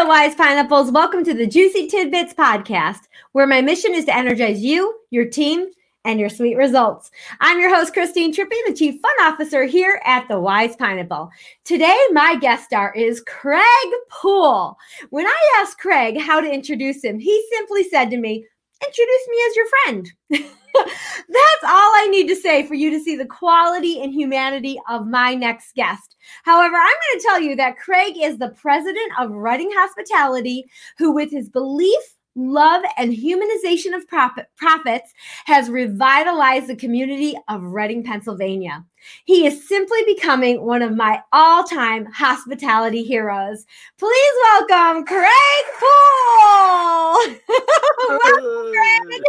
Hello, Wise Pineapples. Welcome to the Juicy Tidbits podcast, where my mission is to energize you, your team, and your sweet results. I'm your host, Christine Trippi, the Chief Fun Officer here at the Wise Pineapple. Today, my guest star is Craig Poole. When I asked Craig how to introduce him, he simply said to me, Introduce me as your friend. That's all I need to say for you to see the quality and humanity of my next guest. However, I'm going to tell you that Craig is the president of Reading Hospitality, who, with his belief love, and humanization of profits has revitalized the community of Reading, Pennsylvania. He is simply becoming one of my all time hospitality heroes. Please welcome Craig Poole. welcome, Craig.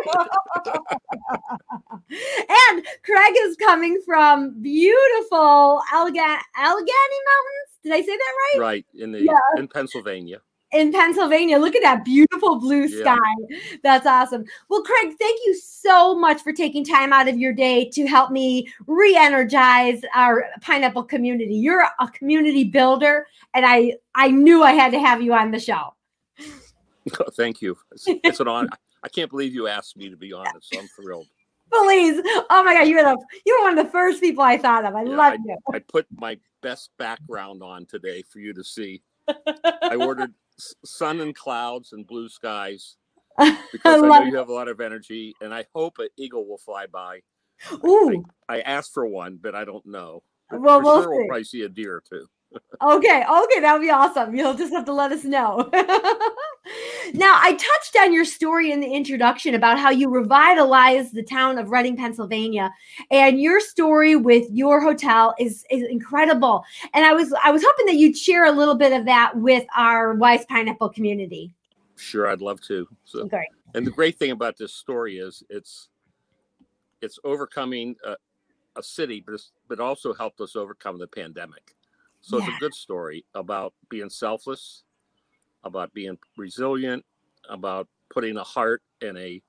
and Craig is coming from beautiful Allegheny Mountains. Did I say that right? Right in the yeah. in Pennsylvania in Pennsylvania. Look at that beautiful blue sky. Yeah. That's awesome. Well, Craig, thank you so much for taking time out of your day to help me re energize our pineapple community. You're a community builder, and I, I knew I had to have you on the show. thank you. It's, it's an honor. I can't believe you asked me to be on it, so I'm thrilled. Please. Oh my God, you're the you were one of the first people I thought of. I yeah, love I, you. I put my best background on today for you to see. I ordered sun and clouds and blue skies because I, I know you have a lot of energy, and I hope an eagle will fly by. Ooh. I, I asked for one, but I don't know. Well, for we'll sure we'll probably see a deer too. Okay, okay, that would be awesome. You'll just have to let us know. now, I touched on your story in the introduction about how you revitalized the town of Reading, Pennsylvania, and your story with your hotel is is incredible. And I was I was hoping that you'd share a little bit of that with our Wise Pineapple community. Sure, I'd love to. So, great. And the great thing about this story is it's it's overcoming a, a city, but but also helped us overcome the pandemic. So yeah. it's a good story about being selfless, about being resilient, about putting a heart and a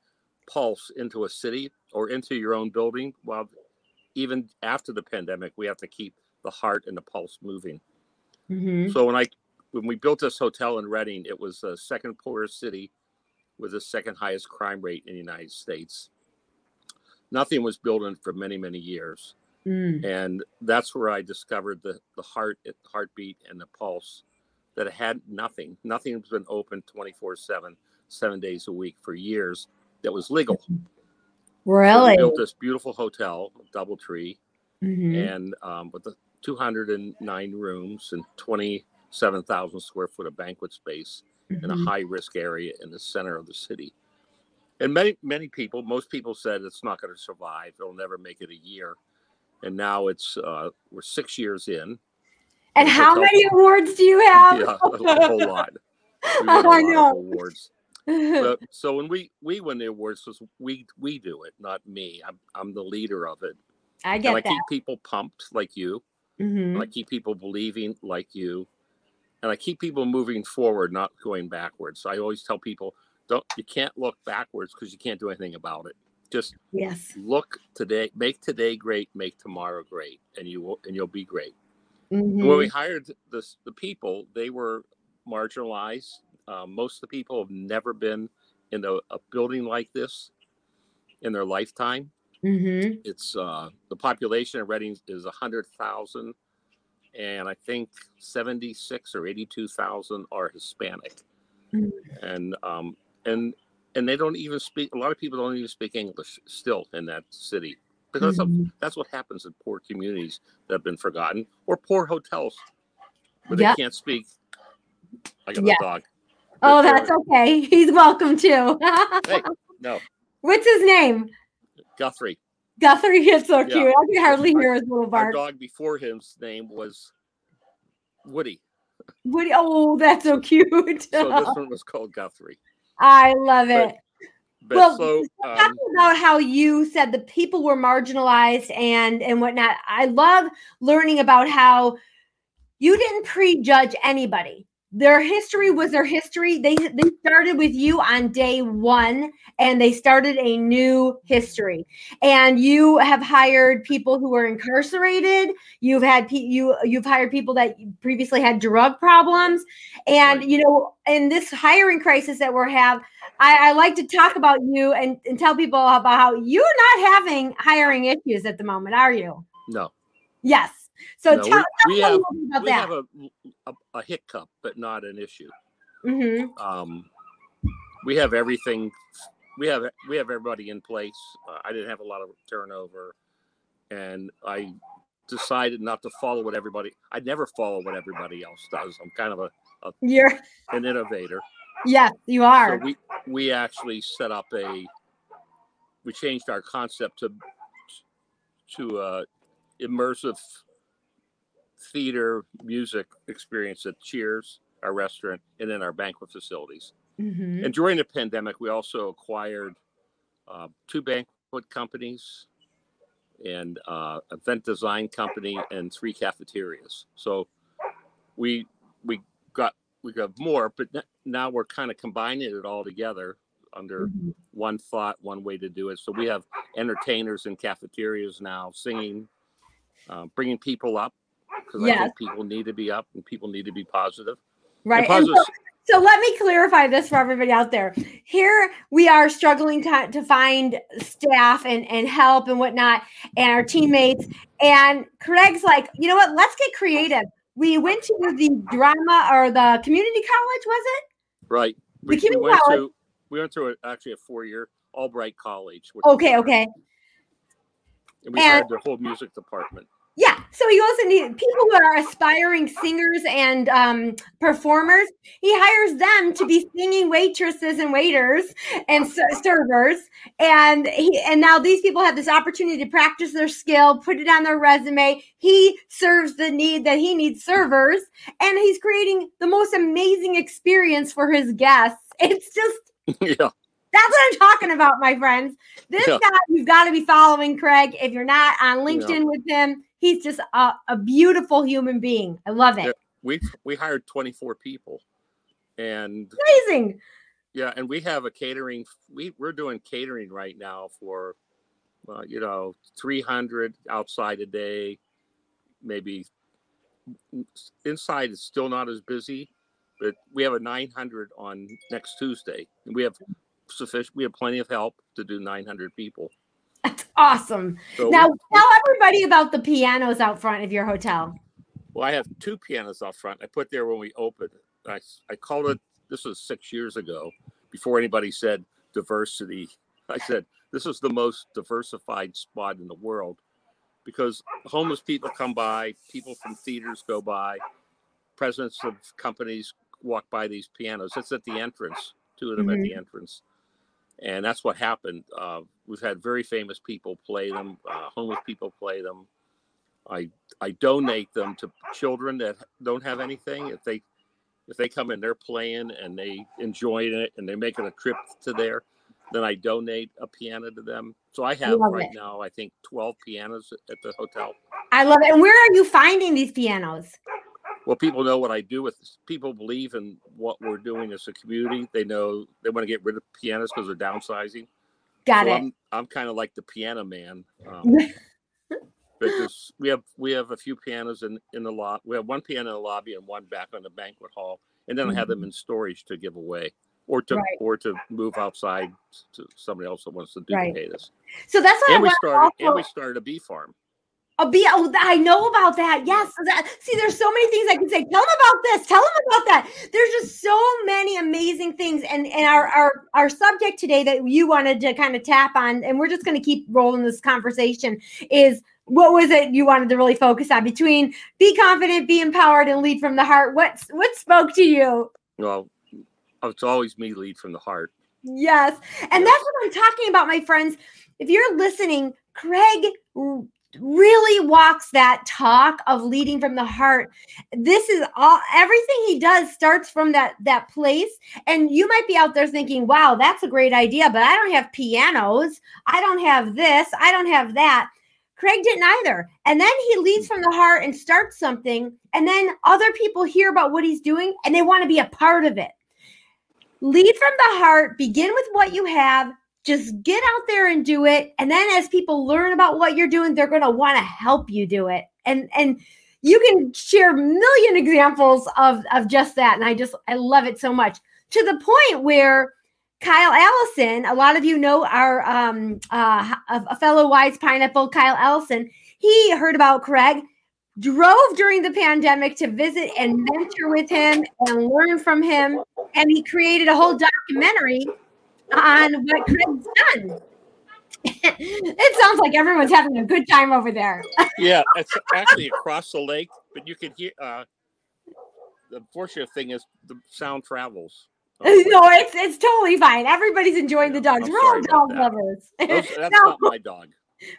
pulse into a city or into your own building. While even after the pandemic, we have to keep the heart and the pulse moving. Mm-hmm. So when I when we built this hotel in Reading, it was the second poorest city with the second highest crime rate in the United States. Nothing was built in for many many years. Mm. And that's where I discovered the, the heart, heartbeat, and the pulse that had nothing. Nothing's been open 24 7, seven days a week for years that was legal. Really? So built this beautiful hotel, Doubletree, mm-hmm. and um, with the 209 rooms and 27,000 square foot of banquet space mm-hmm. in a mm-hmm. high risk area in the center of the city. And many, many people, most people said it's not going to survive. It'll never make it a year and now it's uh, we're six years in. And how many awards do you have? Yeah, a, whole lot. I know awards. but, so when we we win the awards, we we do it, not me. I'm I'm the leader of it. I get and I that. keep people pumped like you. Mm-hmm. I keep people believing like you, and I keep people moving forward, not going backwards. So I always tell people, don't you can't look backwards because you can't do anything about it. Just yes, look today, make today great, make tomorrow great, and you will, and you'll be great. Mm-hmm. When we hired this, the people, they were marginalized. Um, most of the people have never been in a, a building like this in their lifetime. Mm-hmm. It's uh, the population of Reading is a hundred thousand, and I think seventy six or eighty two thousand are Hispanic, mm-hmm. and um, and and they don't even speak. A lot of people don't even speak English still in that city because mm-hmm. of, that's what happens in poor communities that have been forgotten or poor hotels where yep. they can't speak. I got yeah. a dog. Oh, that's okay. He's welcome too. hey, no. What's his name? Guthrie. Guthrie, it's so cute. I can hardly hear his little bark. Our dog before him's name was Woody. Woody. Oh, that's so cute. so this one was called Guthrie. I love it. But, well, so, um, talk about how you said the people were marginalized and and whatnot. I love learning about how you didn't prejudge anybody. Their history was their history. They they started with you on day one, and they started a new history. And you have hired people who were incarcerated. You've had you you've hired people that previously had drug problems, and you know in this hiring crisis that we're have. I, I like to talk about you and, and tell people about how you're not having hiring issues at the moment, are you? No. Yes. So No, tell, we, we tell have, me about we that. have a, a, a hiccup, but not an issue. hmm Um, we have everything. We have we have everybody in place. Uh, I didn't have a lot of turnover, and I decided not to follow what everybody. I never follow what everybody else does. I'm kind of a You're an innovator. yes, you So are. we we actually set up a. We changed our concept to to uh, immersive theater music experience at Cheers, our restaurant, and then our banquet facilities. Mhm. And during the pandemic, we also acquired uh, two banquet companies and uh, event design company and three cafeterias. So we we got we got more, but now we're kind of combining it all together under Mhm. one thought, one way to do it. So we have entertainers in cafeterias now singing, uh, bringing people up because I think people need to be up and people need to be positive. Right. Positive so, so let me clarify this for everybody out there. Here we are struggling to, to find staff and, and help and whatnot, and our teammates. And Craig's like, you know what? Let's get creative. We went to the drama or the community college, was it? Right. The We, we went college- through we went through a, actually a four year Albright College. Okay, okay. And we And- hired the whole music department. Yeah. So he also needs people who are aspiring singers and um, performers. He hires them to be singing waitresses and waiters and ser- servers. And he, and now these people have this opportunity to practice their skill, put it on their resume. He serves the need that he needs servers, and he's creating the most amazing experience for his guests. It's just yeah. That's what I'm talking about, my friends. This Yeah. guy, you've got to be following Craig. If you're not on LinkedIn with him, he's just a, a beautiful human being. I love it. Yeah. We we hired 24 people. And Amazing. yeah, and we have a catering we we're doing catering right now for uh, you know, 300 outside a day, maybe inside is still not as busy, but we have a 900 on next Tuesday. We have sufficient we have plenty of help to do 900 people. That's awesome. So Now, we- tell everybody about the pianos out front of your hotel. Well, I have two pianos out front. I put there when we opened. I, I called it, this was six years ago, before anybody said diversity. I said, this is the most diversified spot in the world because homeless people come by, people from theaters go by, presidents of companies walk by these pianos. It's at the entrance, two of them at the mm-hmm. entrance. And that's what happened. Uh, we've had very famous people play them, uh, homeless people play them. I I donate them to children that don't have anything. If they if they come in, they're playing and they enjoying it and they're making a trip to there, then I donate a piano to them. So I have Love right it. now, I think, twelve pianos at the hotel. I love it. And where are you finding these pianos? Well, people know what I do with this. People believe in what we're doing as a community. They know they want to get rid of pianos because they're downsizing. Got so it. I'm I'm kind of like the piano man. Um, because we have we have a few pianos in in the lot. We have one piano in the lobby and one back on the banquet hall, and then I have them in storage to give away or to Mm-hmm. Right. or to move outside to somebody else that wants to Right. duplicate us. So that's what And we started and we started a bee farm. A bee. Oh, I know about that. Yes. That, see, there's so many things I can say. Tell them about this. Tell them about that. There's just so many amazing things. And and our our our subject today that you wanted to kind of tap on, and we're just going to keep rolling this conversation is what was it you wanted to really focus on between be confident, be empowered, and lead from the heart. What's what spoke to you? Well, oh, it's always me lead from the heart. Yes. And that's what I'm talking about, my friends. If you're listening, Craig really walks that talk of leading from the heart. This is all everything he does starts from that that place. And you might be out there thinking, "Wow, that's a great idea, but I don't have pianos. I don't have this. I don't have that." Craig didn't either. And then he leads from the heart and starts something. And then other people hear about what he's doing and they want to be a part of it. Lead from the heart, begin with what you have, just get out there and do it. And then as people learn about what you're doing, they're going to want to help you do it. And, and, you can share a million examples of, of just that. And I just, I love it so much to the point where Kyle Allison, a lot of you know our um, uh, a fellow wise pineapple, Kyle Allison. He heard about Craig, drove during the pandemic to visit and mentor with him and learn from him, and he created a whole documentary on what Craig's done. it sounds like everyone's having a good time over there. yeah, it's actually across the lake, but you can hear. Uh, the fortunate thing is the sound travels. no, it's it's totally fine. Everybody's enjoying yeah, the dogs. I'm We're all dog that. lovers. Those, that's no, not my dog.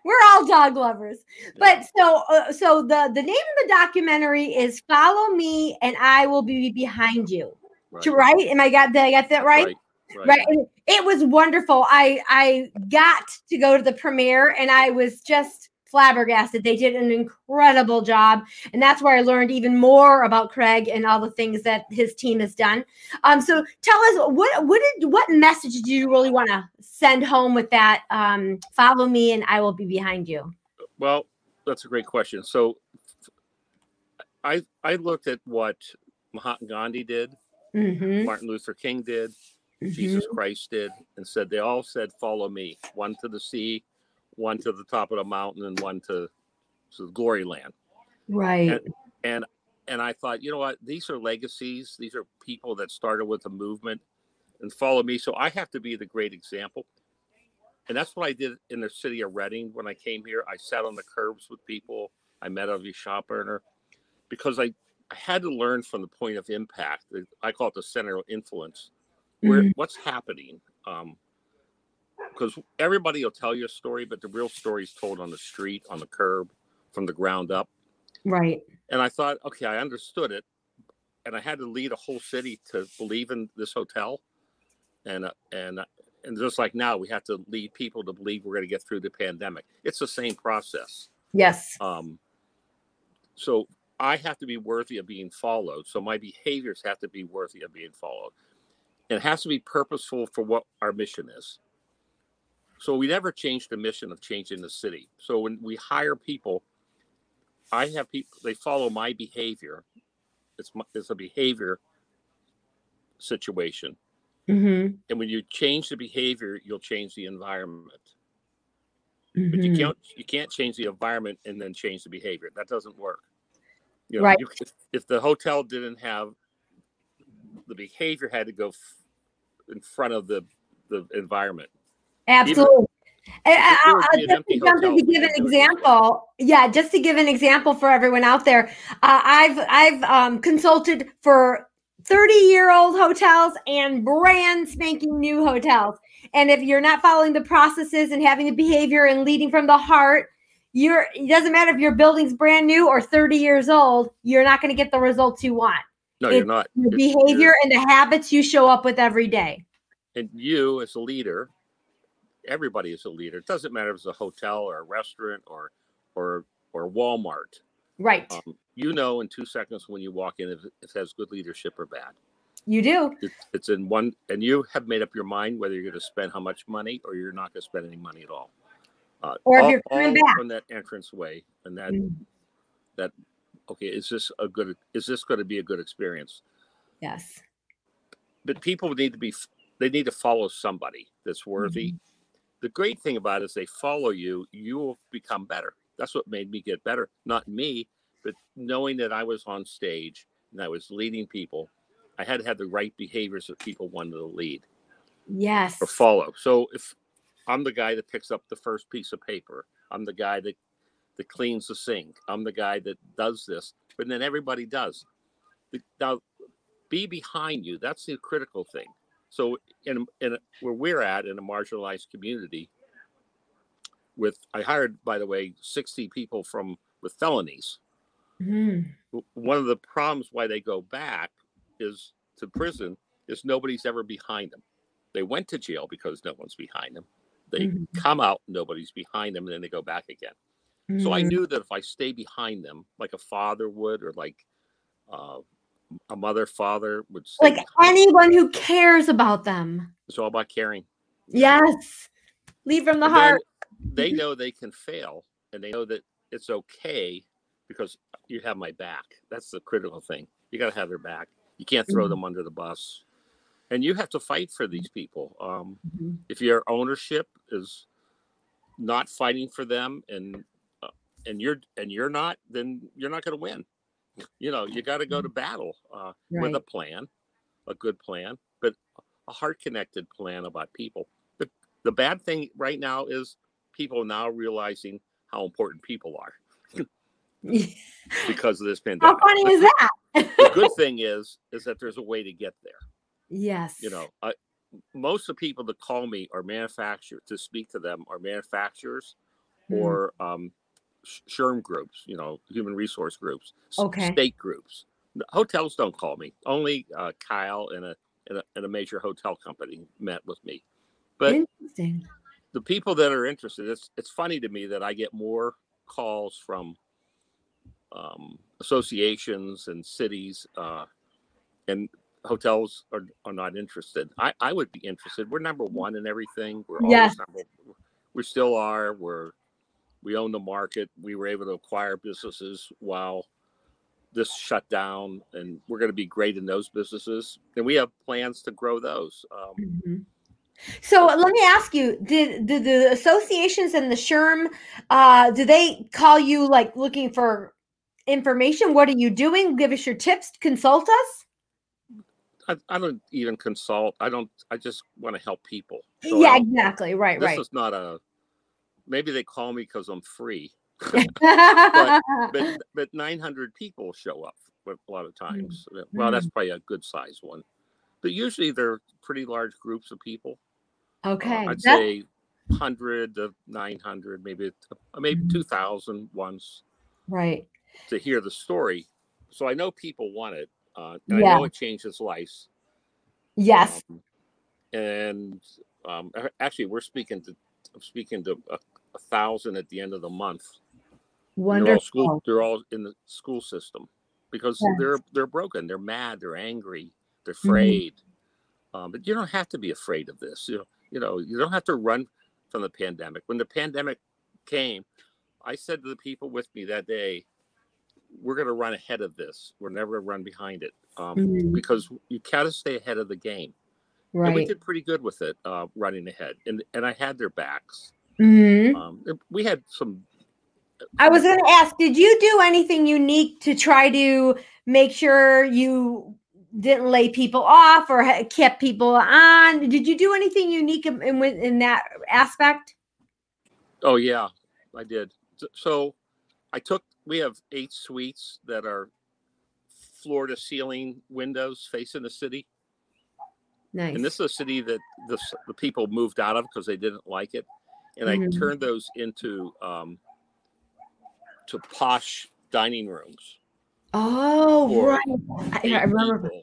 We're all dog lovers. But so uh, so the the name of the documentary is "Follow Me and I Will Be Behind You." Right? right? Am I got did I get that right? Right. Right. right. It was wonderful. I I got to go to the premiere and I was just flabbergasted. They did an incredible job. And that's where I learned even more about Craig and all the things that his team has done. Um, so tell us what what did what message do you really want to send home with that? Um, follow me and I will be behind you. Well, that's a great question. So I I looked at what Mahatma Gandhi did, mm-hmm. Martin Luther King did, mm-hmm. Jesus Christ did, and said they all said, "Follow me." One to the sea, one to the top of the mountain and one to, to the glory land. Right. And, and and I thought, you know what? These are legacies. These are people that started with a movement and follow me. So I have to be the great example. And that's what I did in the city of Reading when I came here. I sat on the curbs with people. I met every shop owner because I, I had to learn from the point of impact. I call it the center of influence. Where mm-hmm. what's happening? Um, because everybody will tell you a story, but the real story is told on the street, on the curb, from the ground up. Right. And I thought, okay, I understood it, and I had to lead a whole city to believe in this hotel, and uh, and uh, and just like now, we have to lead people to believe we're going to get through the pandemic. It's the same process. Yes. Um. So I have to be worthy of being followed. So my behaviors have to be worthy of being followed. It has to be purposeful for what our mission is. So we never changed the mission of changing the city. So when we hire people, I have people they follow my behavior. It's my, it's a behavior situation. Mm-hmm. And when you change the behavior, you'll change the environment. Mm-hmm. But you mm-hmm. can't you can't change the environment and then change the behavior. That doesn't work. You know, right. You, if, if, the hotel didn't have the behavior had to go f- in front of the the environment. Absolutely. I, I, just to, to give an example, yeah, just to give an example for everyone out there, uh, I've I've um, consulted for thirty year old hotels and brand spanking new hotels, and if you're not following the processes and having the behavior and leading from the heart, you're it doesn't matter if your building's brand new or thirty years old, you're not going to get the results you want. No, it's you're not. The behavior and the habits you show up with every day. And you, as a leader, everybody is a leader. It doesn't matter if it's a hotel or a restaurant or or or Walmart. Right. Um, you know in two seconds when you walk in if, if it has good leadership or bad. You do. It, it's in one, and you have made up your mind whether you're going to spend how much money or you're not going to spend any money at all. Uh, or if all, you're coming back from that entrance way, and that mm. that okay, is this a good? Is this going to be a good experience? Yes. But people need to be. They need to follow somebody that's worthy. Mm-hmm the great thing about it is they follow you, you will become better. That's what made me get better. Not me, but knowing that I was on stage and I was leading people, I had to have the right behaviors that people wanted to lead. Yes. Or follow. So if I'm the guy that picks up the first piece of paper, I'm the guy that that cleans the sink, I'm the guy that does this, but then everybody does. Now, be behind you. That's the critical thing. So in, in where we're at in a marginalized community, with I hired by the way 60 people from with felonies. Mm-hmm. One of the problems why they go back is to prison is nobody's ever behind them. They went to jail because no one's behind them. They mm-hmm. come out, nobody's behind them, and then they go back again. So I Mm. knew that if I stay behind them, like a father would, or like uh, a mother, father would like anyone who cares about them. It's all about caring. Yes. Lead from the And heart. They know they can fail, and they know that it's okay because you have my back. That's the critical thing. You got to have their back. You can't throw Mhm. them under the bus, and you have to fight for these people. Um, Mhm. if your ownership is not fighting for them, and and you're and you're not, then you're not going to win. You know, you got to go to battle uh, with a. Plan, a good plan, but a heart connected plan about people. The the bad thing right now is people now realizing how important people are because of this pandemic. How funny is that? the good thing is is that there's a way to get there yes. you know I, most of the people that call me are manufacturers to speak to them are manufacturers Mm. or um SHRM groups you know human resource groups Okay. state groups. Hotels don't call me. Only uh, kyle and a, and a and a major hotel company met with me. But Interesting. the people that are interested it's it's funny to me that i get more calls from um, associations and cities uh, and hotels are, are not interested. I, I would be interested. We're number one in everything. We're always number we still are. We're we own the market we were able to acquire businesses while this shut down and we're going to be great in those businesses and we have plans to grow those um, Mhm. So let me ask you: Did, did the associations and the SHRM, uh, do they call you like looking for information? What are you doing? Give us your tips. Consult us. I, I don't even consult. I don't. I just want to help people. So yeah, exactly. Right, this right. is not a. Maybe they call me because I'm free, but but 900 people show up a lot of times. Uh, Well, that's probably a good size one, but usually they're pretty large groups of people. Uh, okay. I'd that- say 100 to 900, maybe uh, maybe Mhm. 2,000 once right. to hear the story. So I know people want it, uh, Yeah. I know it changes lives. Yes. Um, and um, actually, we're speaking to I'm speaking to a, a thousand at the end of the month. And They're all Wonderful. school. They're all in the school system because Yes. they're they're broken. They're mad. They're angry. They're Mm-hmm. afraid. Um, but you don't have to be afraid of this. You know, you know, you don't have to run from the pandemic. When the pandemic came, I said to the people with me that day, "We're going to run ahead of this. We're never going to run behind it." Um, Mhm. because you got to stay ahead of the game. And we did pretty good with it, uh, running ahead, and and I had their backs. Mhm. Um, we had some. I was going to ask, did you do anything unique to try to make sure you didn't lay people off or kept people on? Did you do anything unique in, in, in that aspect? Oh yeah, I did. So- So, I took. We have eight suites that are floor to ceiling windows facing the city, Nice. and this is a city that the the people moved out of because they didn't like it, and Mhm. I turned those into um, to posh dining rooms. oh, right. I, I remember. people.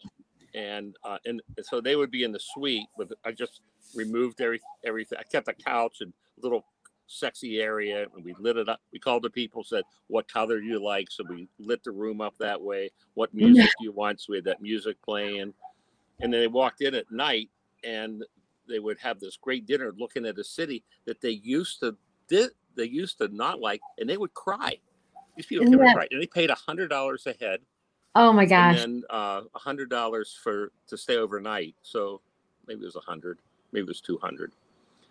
And uh, and so they would be in the suite with. I just removed every everything. I kept a couch and little sexy area, and we lit it up. We called the people, said, "What color do you like?" So we lit the room up that way. What music do you want? So we had that music playing, and then they walked in at night, and they would have this great dinner, looking at a city that they used to did they used to not like, and they would cry. These people Isn't and that- cried, and they paid a hundred dollars a head Oh my gosh. and uh, a hundred dollars for to stay overnight. So maybe it was a hundred, maybe it was two hundred.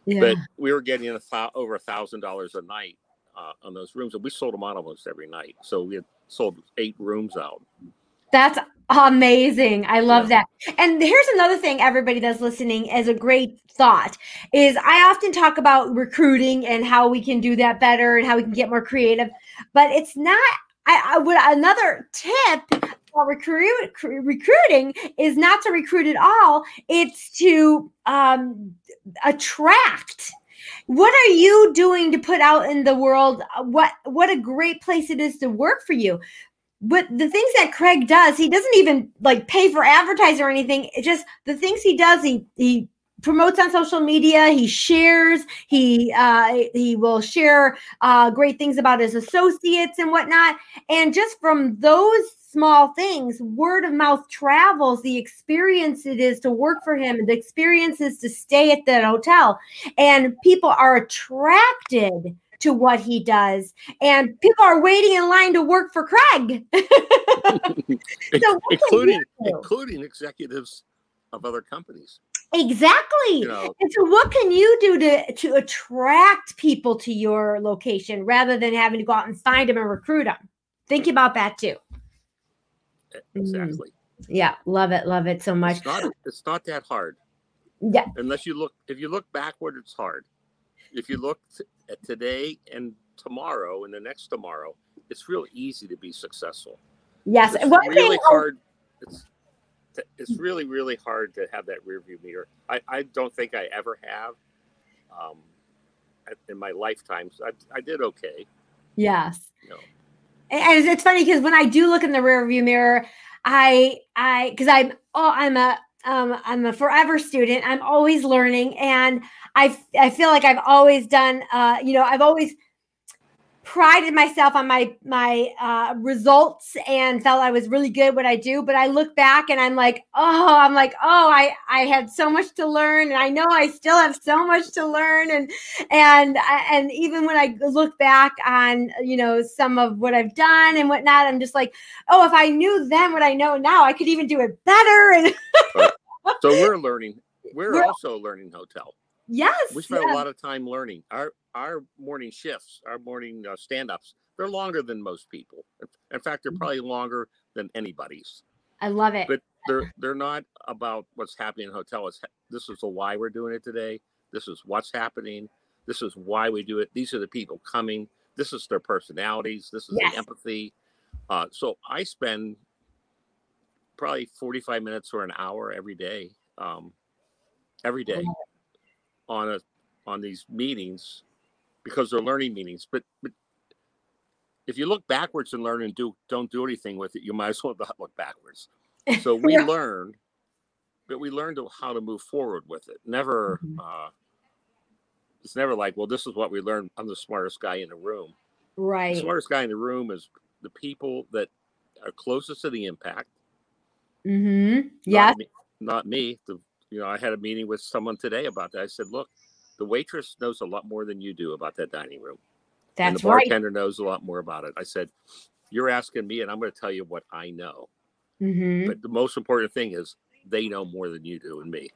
yeah. But we were getting a thou- over a thousand dollars a night uh, on those rooms, and we sold them out almost every night. So we had sold eight rooms out. That's amazing. I love that. And here's another thing everybody that's listening as a great thought is I often talk about recruiting and how we can do that better and how we can get more creative, but it's not I, I would another tip for recruit, recruiting is not to recruit at all. It's to um, attract. What are you doing to put out in the world? What what a great place it is to work for you but the things that Craig does, he doesn't even like pay for advertising or anything. It just the things he does, he he promotes on social media. He shares. He uh, he will share uh, great things about his associates and whatnot. And just from those small things, word of mouth travels. The experience it is to work for him, the experience is to stay at that hotel, and people are attracted to what he does. And people are waiting in line to work for Craig. so including including executives of other companies. Exactly. You know, and so what can you do to to attract people to your location rather than having to go out and find them and recruit them? Think about that too. Exactly. Mm. Yeah, love it, love it so much. It's not, it's not that hard. Yeah. Unless you look, if you look backward, it's hard. If you look at today and tomorrow and the next tomorrow, it's real easy to be successful. Yes, it's really hard. It's it's really really hard to have that rear view mirror. I, I don't think I ever have. Um, in my lifetime, so I, I did okay. Yes. You know. And it's funny because when I do look in the rear view mirror, I I because I'm oh I'm a um, I'm a forever student. I'm always learning, and I I feel like I've always done. Uh, you know, I've always prided myself on my my uh, results and felt I was really good at what I do. But I look back and I'm like, oh, I'm like, oh, I I had so much to learn, and I know I still have so much to learn. And and and even when I look back on you know some of what I've done and whatnot, I'm just like, oh, if I knew then what I know now, I could even do it better. And so we're learning. We're, we're also learning hotel. Yes, we spend a lot of time learning. Our our morning shifts, our morning uh, stand ups, they're longer than most people. In fact, they're mm-hmm. probably longer than anybody's. I love it. But they're they're not about what's happening in hotel. It's, this is the why we're doing it today. This is what's happening. This is why we do it. These are the people coming. This is their personalities. This is yes. the empathy. Uh, so I spend probably 45 minutes or an hour every day, um, every day on a on these meetings because they're learning meetings. But but if you look backwards and learn and do don't do anything with it, you might as well not look backwards. So we yeah. learn, but we learn to how to move forward with it. Never mm-hmm. uh, it's never like, well, this is what we learned. I'm the smartest guy in the room. Right. The smartest guy in the room is the people that are closest to the impact. Mm-hmm. Yeah. Not me. Not me the you know, I had a meeting with someone today about that. I said, look, the waitress knows a lot more than you do about that dining room. That's and the bartender right. knows a lot more about it. I said, you're asking me, and I'm going to tell you what I know. Mm-hmm. But the most important thing is they know more than you do and me.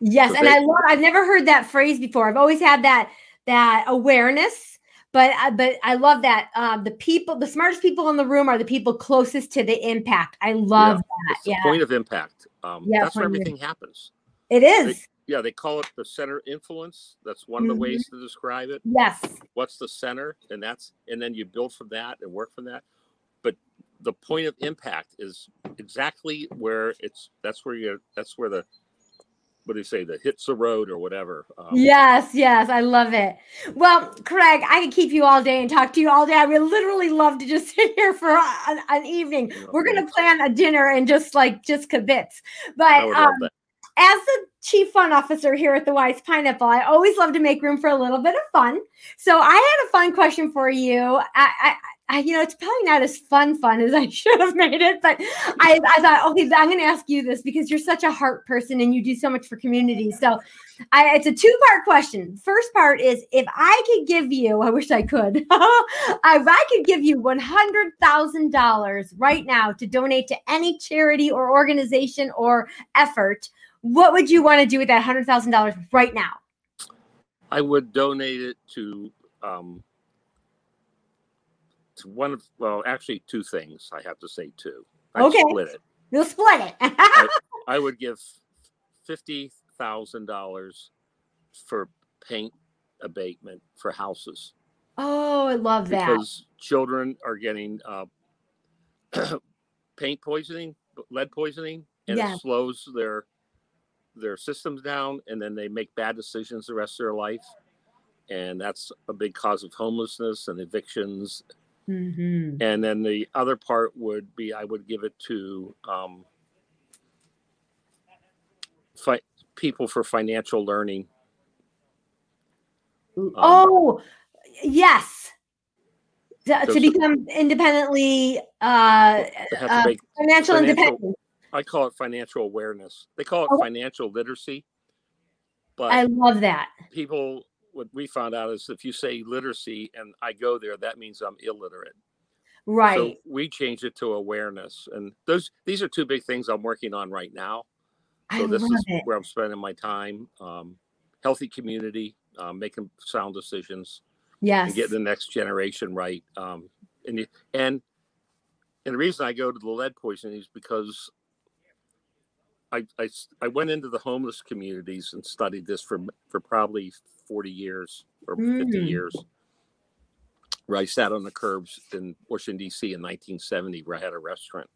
Yes, so and they, I love. I've never heard that phrase before. I've always had that that awareness, but but I love that. Um, the people, the smartest people in the room are the people closest to the impact. I love yeah, that. yeah, point of impact. Um, yeah, that's where everything happens. It is. Yeah, they call it the center influence. That's one of the ways mm-hmm. to describe it. Yes. What's the center? And that's and then you build from that and work from that. But the point of impact is exactly where it's that's where you that's where the what do you say the hits the road or whatever um, yes yes i love it well craig i could keep you all day and talk to you all day i would literally love to just sit here for an, an evening we're going to plan a dinner and just like just kibitz but um, as the chief fun officer here at the Wise Pineapple, I always love to make room for a little bit of fun. So I had a fun question for you. I, I, I you know, it's probably not as fun fun as I should have made it, but I, I thought, okay, I'm going to ask you this because you're such a heart person and you do so much for community. So I, it's a two part question. First part is if I could give you, I wish I could, if I could give you $100,000 right now to donate to any charity or organization or effort, what would you want to do with that hundred thousand dollars right now? I would donate it to um, to one of well, actually two things. I have to say two. I'd okay, split it. You'll split it. I, I would give fifty thousand dollars for paint abatement for houses. Oh, I love that. Because children are getting uh, paint poisoning, lead poisoning, and it slows their their systems down and then they make bad decisions the rest of their life and that's a big cause of homelessness and evictions mm-hmm. and then the other part would be i would give it to um, fi- people for financial learning. Um, oh, yes. To, to become independently uh, uh financial, financial independence. I call it financial awareness. They call it oh. financial literacy. But I love that. People, what we found out is if you say literacy and I go there, that means I'm illiterate. Right. So we changed it to awareness, and those these are two big things I'm working on right now. So I this is it. where I'm spending my time. Um, healthy community, um, making sound decisions. Yes. And getting the next generation right. Um, and and and the reason I go to the lead poisoning is because I, I, I went into the homeless communities and studied this for for probably 40 years or mm. 50 years where I sat on the curbs in Washington D.C. in 1970 where I had a restaurant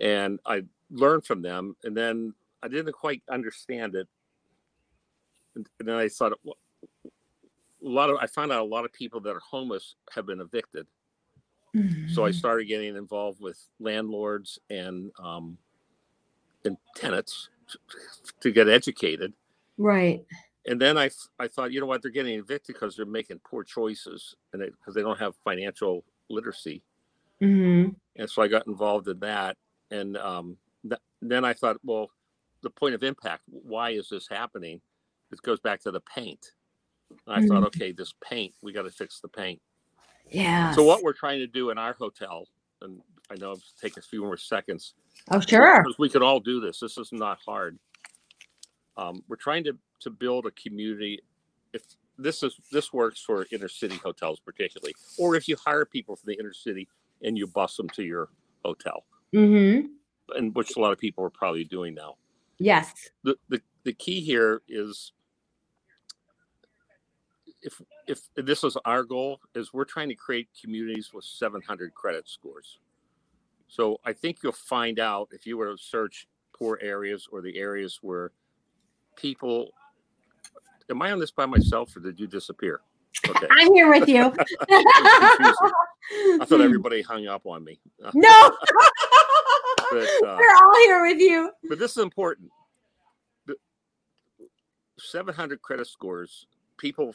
and I learned from them and then I didn't quite understand it and, and then I thought well, a lot of I found out a lot of people that are homeless have been evicted so I mm-hmm. started getting involved with landlords and um, and tenants to get educated. Right. And then I, I thought, you know what, they're getting evicted because they're making poor choices and because they, they, don't have financial literacy. Mm-hmm. And so I got involved in that. And um, th- then I thought, well, the point of impact, why is this happening? It goes back to the paint. And I mm-hmm. thought, okay, this paint, we got to fix the paint. Yeah. So what we're trying to do in our hotel, and I know it's take a few more seconds. Oh, sure. Because we could all do this. This is not hard. Um, we're trying to to build a community. If this is this works for inner city hotels particularly, or if you hire people from the inner city and you bus them to your hotel, mm-hmm. and which a lot of people are probably doing now. Yes. The the the key here is if if this is our goal is we're trying to create communities with 700 credit scores so I think you'll find out if you were to search poor areas or the areas where people. Am I on this by myself or did you disappear? Okay. I'm here with you. I thought everybody hung up on me. No. but, uh, We're all here with you. But this is important. The 700 credit scores, people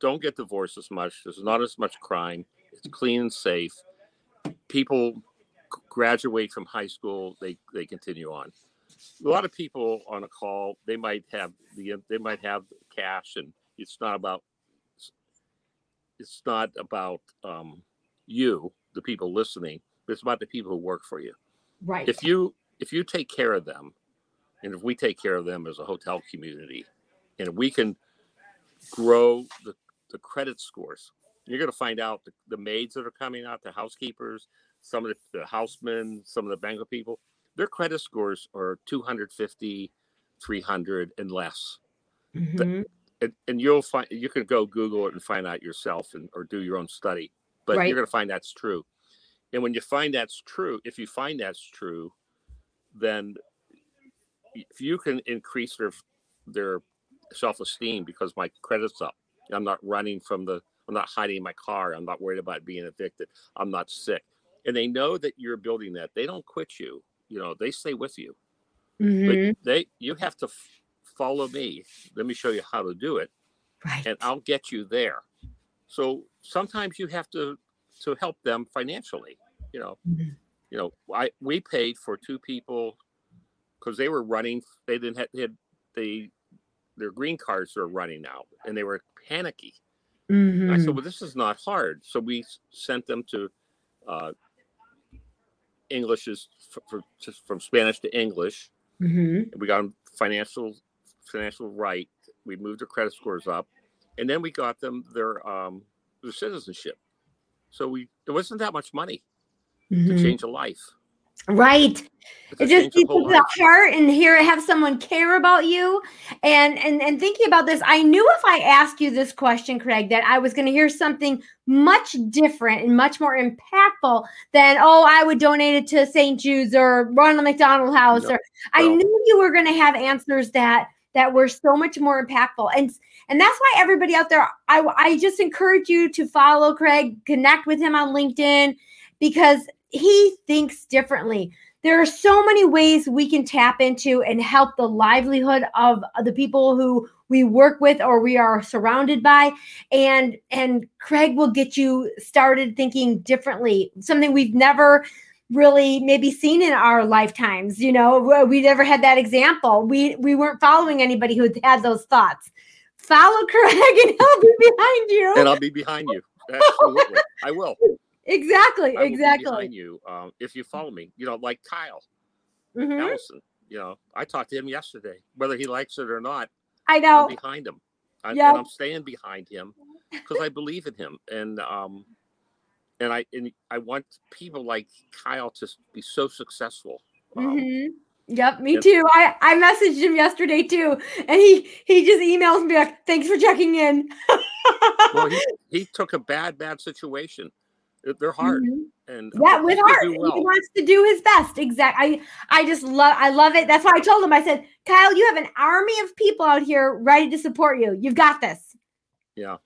don't get divorced as much. There's not as much crime. It's clean and safe. People graduate from high school, they they continue on. A lot of people on a call, they might have the they might have cash, and it's not about it's not about um, you, the people listening, but it's about the people who work for you. Right. If you if you take care of them, and if we take care of them as a hotel community, and we can grow the, the credit scores, you're going to find out the, the maids that are coming out, the housekeepers, some of the, the housemen, some of the banker people, their credit scores are 250, 300 and less. Mm-hmm. And, and, you'll find you can go Google it and find out yourself and or do your own study, but right. you're going to find that's true. And when you find that's true, if you find that's true, then if you can increase their their self-esteem because my credit's up, I'm not running from the I'm not hiding my car. I'm not worried about being evicted. I'm not sick and they know that you're building that. They don't quit you. You know, they stay with you. Mm-hmm. But they, you have to f- follow me. Let me show you how to do it, right. and I'll get you there. So sometimes you have to to help them financially. You know, mm-hmm. you know, I we paid for two people because they were running. They didn't have they, had, they their green cards are running out, and they were panicky. Mm-hmm. I said, "Well, this is not hard." So we sent them to uh, English is for, for, from Spanish to English. Mm-hmm. We got them financial financial right. We moved their credit scores up, and then we got them their um, their citizenship. So we it wasn't that much money mm-hmm. to change a life. Right. It just keeps the heart and here have someone care about you. And and and thinking about this, I knew if I asked you this question, Craig, that I was going to hear something much different and much more impactful than oh, I would donate it to St. Jude's or Ronald McDonald House. No, or I knew you were going to have answers that that were so much more impactful. And and that's why everybody out there, I I just encourage you to follow Craig, connect with him on LinkedIn because he thinks differently. there are so many ways we can tap into and help the livelihood of the people who we work with or we are surrounded by. And and craig will get you started thinking differently something we've never really maybe seen in our lifetimes you know? We never had that example. We we weren't following anybody who had those thoughts. Follow craig and he'll be behind you. And i'll be behind you. Absolutely. I will exactly exactly you um, if you follow me you know like kyle Mhm. Allison you know i talked to him yesterday whether he likes it or not i know i'm behind him I, and i'm staying behind him because i believe in him and um and i and i want people like kyle to be so successful um, hmm Yep, me Yep. too. I I messaged him yesterday too, and he he just emails me like, "Thanks for checking in." well he, he took a bad bad situation They're- hard Mhm. and Yeah, with he heart, do he wants to do his best. Exactly. I I just love I love it. That's why I told him. I said, "Kyle, you have an army of people out here ready to support you. You've got this." yeah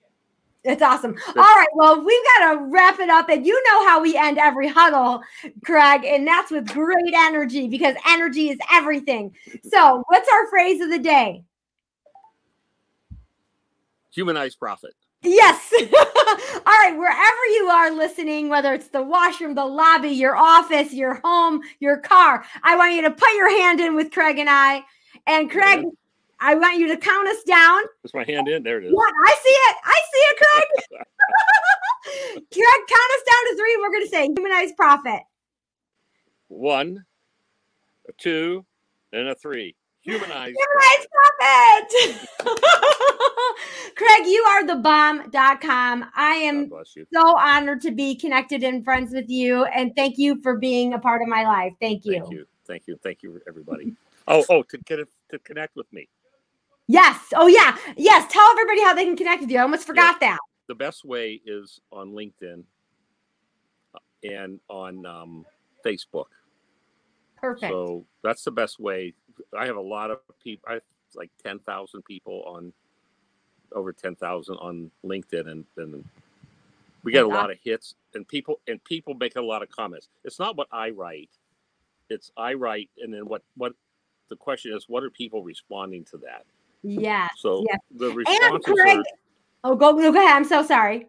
It's awesome. All right. Well, we've got to wrap it up. And you know how we end every huddle, Craig, and that's with great energy because energy is everything. So, what's our phrase of the day? humanized profit Yes. All right. Wherever you are listening, whether it's the washroom, the lobby, your office, your home, your car, I want you to put your hand in with Craig and I. And Craig, I want you to count us down. Is my hand in? There it is. Yeah, I see it. I see it, Craig. Craig, count us down to three. and We're going to say humanized profit. One, a two, and a three. Humanized. Humanized profit. Craig, you are the bomb.com. I am God bless you. so honored to be connected and friends with you. And thank you for being a part of my life. Thank you. Thank you. Thank you. Thank you, everybody. Oh, oh, to get it, to connect with me. Yes. Oh, yeah. Yes. Tell everybody how they can connect with you. I almost forgot that. The best way is on LinkedIn uh, and on um, Facebook. Perfect. So that's the best way. I have a lot of people. I like ten thousand people on, over ten thousand on LinkedIn, and and we get a lot of hits, and people and people make a lot of comments. It's not what I write; it's I write, and then what what the question is, what are people responding to that? Yeah. So yes. the And responses Craig, are oh, go, go ahead. I'm so sorry.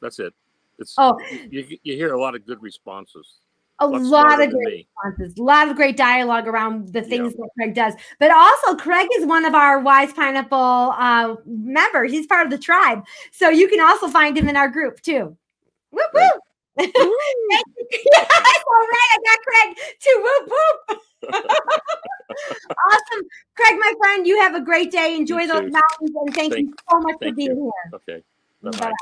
that's it. It's Oh. you, you hear a lot of good responses. A lot of great responses, a lot of great dialogue around the things that Craig does. But also, Craig is one of our Wise Pineapple uh, members. He's part of the tribe, so you can also find him in our group too. Whoop whoop! Thank yes, all right, I got Craig too. Whoop whoop! awesome, Craig, my friend. You have a great day. Enjoy You those too. mountains, and thank, you so much for being you. here. Okay. Bye. bye.